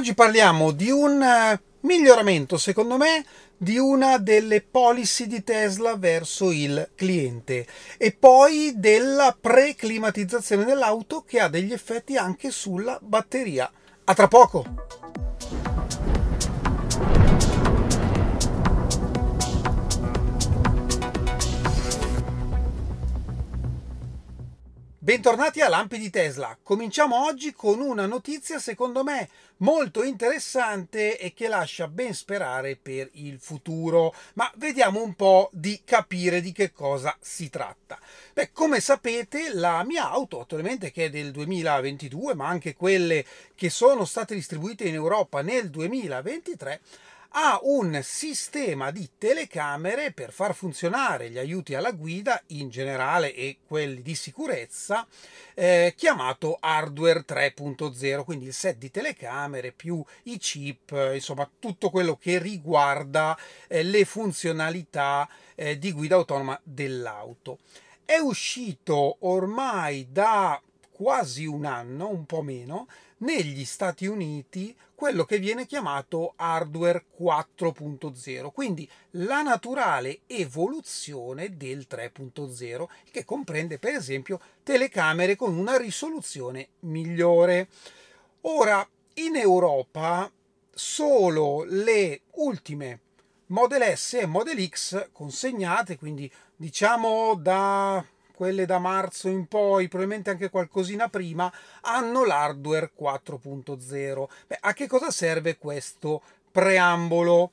Oggi parliamo di un eh, miglioramento, secondo me, di una delle policy di Tesla verso il cliente e poi della preclimatizzazione dell'auto che ha degli effetti anche sulla batteria. A tra poco! Bentornati a Lampi di Tesla. Cominciamo oggi con una notizia secondo me molto interessante e che lascia ben sperare per il futuro, ma vediamo un po' di capire di che cosa si tratta. Beh, come sapete, la mia auto attualmente che è del 2022, ma anche quelle che sono state distribuite in Europa nel 2023 ha un sistema di telecamere per far funzionare gli aiuti alla guida in generale e quelli di sicurezza eh, chiamato hardware 3.0 quindi il set di telecamere più i chip insomma tutto quello che riguarda eh, le funzionalità eh, di guida autonoma dell'auto. È uscito ormai da quasi un anno un po' meno negli Stati Uniti quello che viene chiamato hardware 4.0, quindi la naturale evoluzione del 3.0, che comprende per esempio telecamere con una risoluzione migliore. Ora, in Europa solo le ultime Model S e Model X consegnate, quindi diciamo da quelle da marzo in poi, probabilmente anche qualcosina prima, hanno l'hardware 4.0. Beh, a che cosa serve questo preambolo?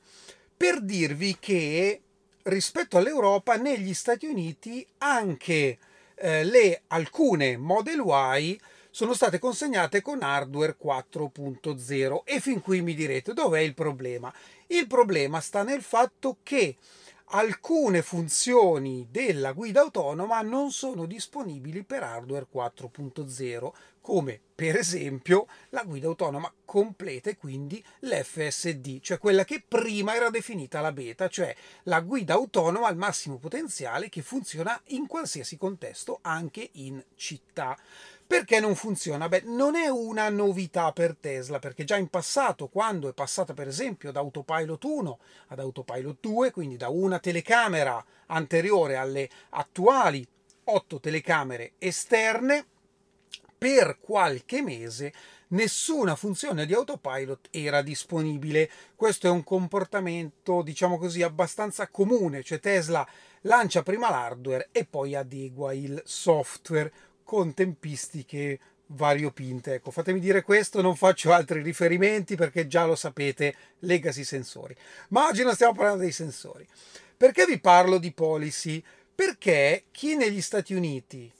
Per dirvi che rispetto all'Europa, negli Stati Uniti anche eh, le alcune Model Y sono state consegnate con hardware 4.0 e fin qui mi direte dov'è il problema? Il problema sta nel fatto che alcune funzioni della guida autonoma non sono disponibili per hardware 4.0 come per esempio la guida autonoma completa e quindi l'FSD, cioè quella che prima era definita la beta, cioè la guida autonoma al massimo potenziale che funziona in qualsiasi contesto, anche in città. Perché non funziona? Beh, non è una novità per Tesla, perché già in passato, quando è passata per esempio da Autopilot 1 ad Autopilot 2, quindi da una telecamera anteriore alle attuali 8 telecamere esterne, per qualche mese nessuna funzione di autopilot era disponibile. Questo è un comportamento, diciamo così, abbastanza comune, cioè Tesla lancia prima l'hardware e poi adegua il software con tempistiche variopinte. Ecco, fatemi dire questo, non faccio altri riferimenti perché già lo sapete, legacy sensori. Ma oggi non stiamo parlando dei sensori. Perché vi parlo di policy? Perché chi negli Stati Uniti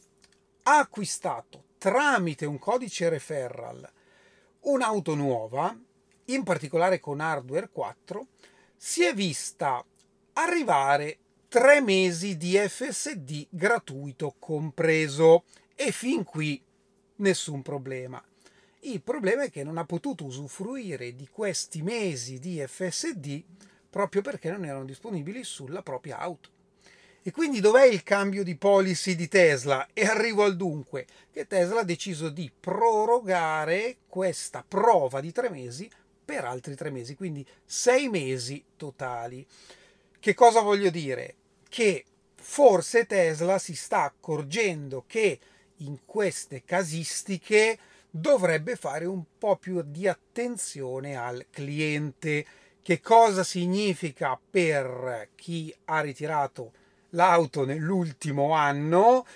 ha acquistato tramite un codice referral un'auto nuova, in particolare con hardware 4, si è vista arrivare tre mesi di FSD gratuito compreso e fin qui nessun problema. Il problema è che non ha potuto usufruire di questi mesi di FSD proprio perché non erano disponibili sulla propria auto. E quindi dov'è il cambio di policy di Tesla? E arrivo al dunque, che Tesla ha deciso di prorogare questa prova di tre mesi per altri tre mesi, quindi sei mesi totali. Che cosa voglio dire? Che forse Tesla si sta accorgendo che in queste casistiche dovrebbe fare un po' più di attenzione al cliente. Che cosa significa per chi ha ritirato l'auto nell'ultimo anno,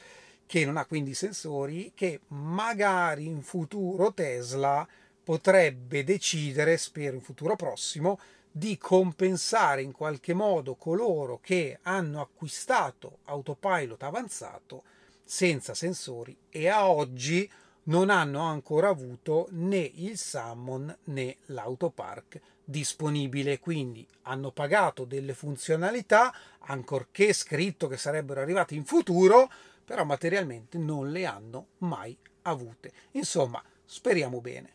che non ha quindi sensori, che magari in futuro Tesla potrebbe decidere, spero in futuro prossimo, di compensare in qualche modo coloro che hanno acquistato autopilot avanzato senza sensori e a oggi non hanno ancora avuto né il Summon né l'Autopark disponibile, quindi hanno pagato delle funzionalità, ancorché scritto che sarebbero arrivate in futuro, però materialmente non le hanno mai avute. Insomma, speriamo bene.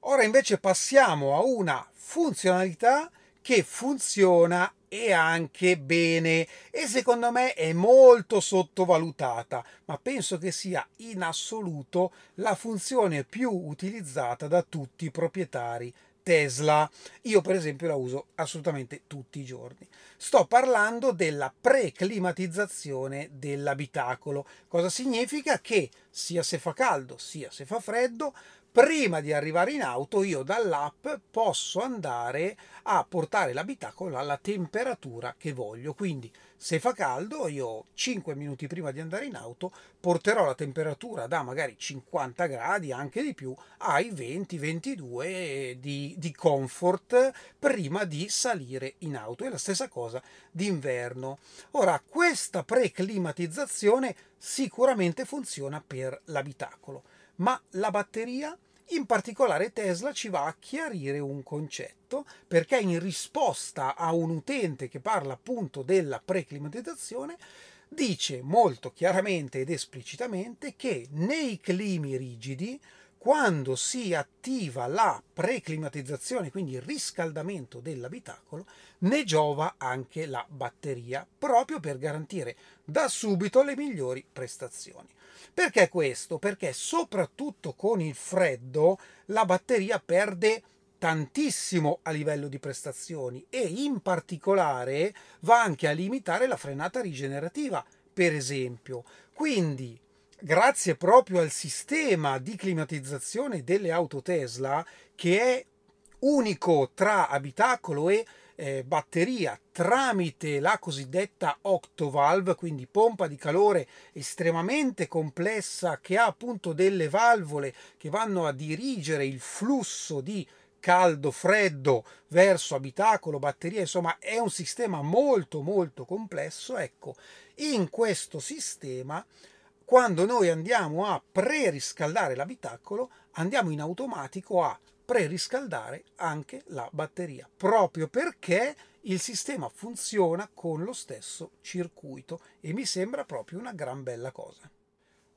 Ora invece passiamo a una funzionalità che funziona e anche bene e secondo me è molto sottovalutata, ma penso che sia in assoluto la funzione più utilizzata da tutti i proprietari Tesla. Io per esempio la uso assolutamente tutti i giorni. Sto parlando della preclimatizzazione dell'abitacolo. Cosa significa? Che sia se fa caldo sia se fa freddo, prima di arrivare in auto io dall'app posso andare a portare l'abitacolo alla temperatura che voglio. Quindi se fa caldo io 5 minuti prima di andare in auto porterò la temperatura da magari 50 gradi, anche di più, ai 20-22 di, di comfort prima di salire in auto. E la stessa cosa d'inverno. Ora, questa preclimatizzazione sicuramente funziona per l'abitacolo ma la batteria in particolare Tesla ci va a chiarire un concetto perché in risposta a un utente che parla appunto della preclimatizzazione dice molto chiaramente ed esplicitamente che nei climi rigidi quando si attiva la preclimatizzazione, quindi il riscaldamento dell'abitacolo, ne giova anche la batteria, proprio per garantire da subito le migliori prestazioni. Perché questo? Perché soprattutto con il freddo la batteria perde tantissimo a livello di prestazioni e in particolare va anche a limitare la frenata rigenerativa, per esempio. Quindi, grazie proprio al sistema di climatizzazione delle auto Tesla, che è unico tra abitacolo e eh, batteria tramite la cosiddetta octovalve, quindi pompa di calore estremamente complessa che ha appunto delle valvole che vanno a dirigere il flusso di caldo, freddo verso abitacolo, batteria, insomma è un sistema molto molto complesso. Ecco, in questo sistema quando noi andiamo a preriscaldare l'abitacolo, andiamo in automatico a preriscaldare anche la batteria, proprio perché il sistema funziona con lo stesso circuito e mi sembra proprio una gran bella cosa.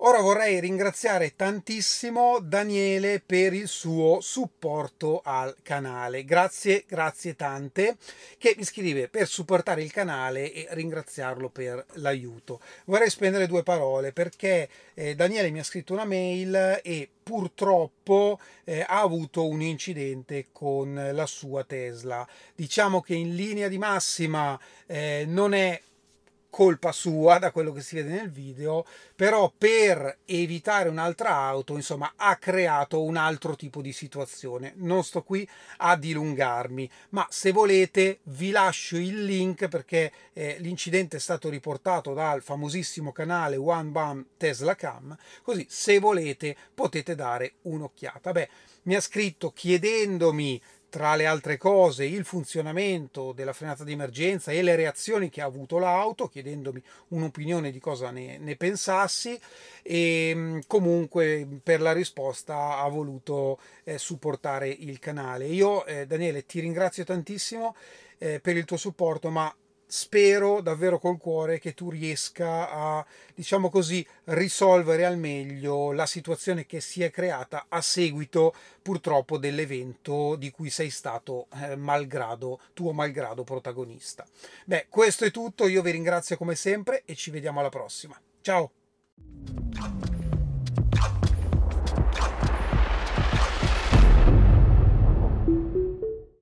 Ora vorrei ringraziare tantissimo Daniele per il suo supporto al canale. Grazie, grazie tante che mi scrive per supportare il canale e ringraziarlo per l'aiuto. Vorrei spendere due parole perché eh, Daniele mi ha scritto una mail e purtroppo eh, ha avuto un incidente con la sua Tesla. Diciamo che in linea di massima eh, non è colpa sua da quello che si vede nel video, però per evitare un'altra auto, insomma, ha creato un altro tipo di situazione. Non sto qui a dilungarmi, ma se volete vi lascio il link perché eh, l'incidente è stato riportato dal famosissimo canale One Bam Tesla Cam, così se volete potete dare un'occhiata. Beh, mi ha scritto chiedendomi tra le altre cose il funzionamento della frenata di emergenza e le reazioni che ha avuto l'auto, chiedendomi un'opinione di cosa ne, ne pensassi e mm, comunque per la risposta ha voluto eh, supportare il canale. Io eh, Daniele ti ringrazio tantissimo eh, per il tuo supporto, ma spero davvero col cuore che tu riesca a, diciamo così, risolvere al meglio la situazione che si è creata a seguito purtroppo dell'evento di cui sei stato eh, malgrado, tuo malgrado protagonista. Beh, questo è tutto, io vi ringrazio come sempre e ci vediamo alla prossima. Ciao!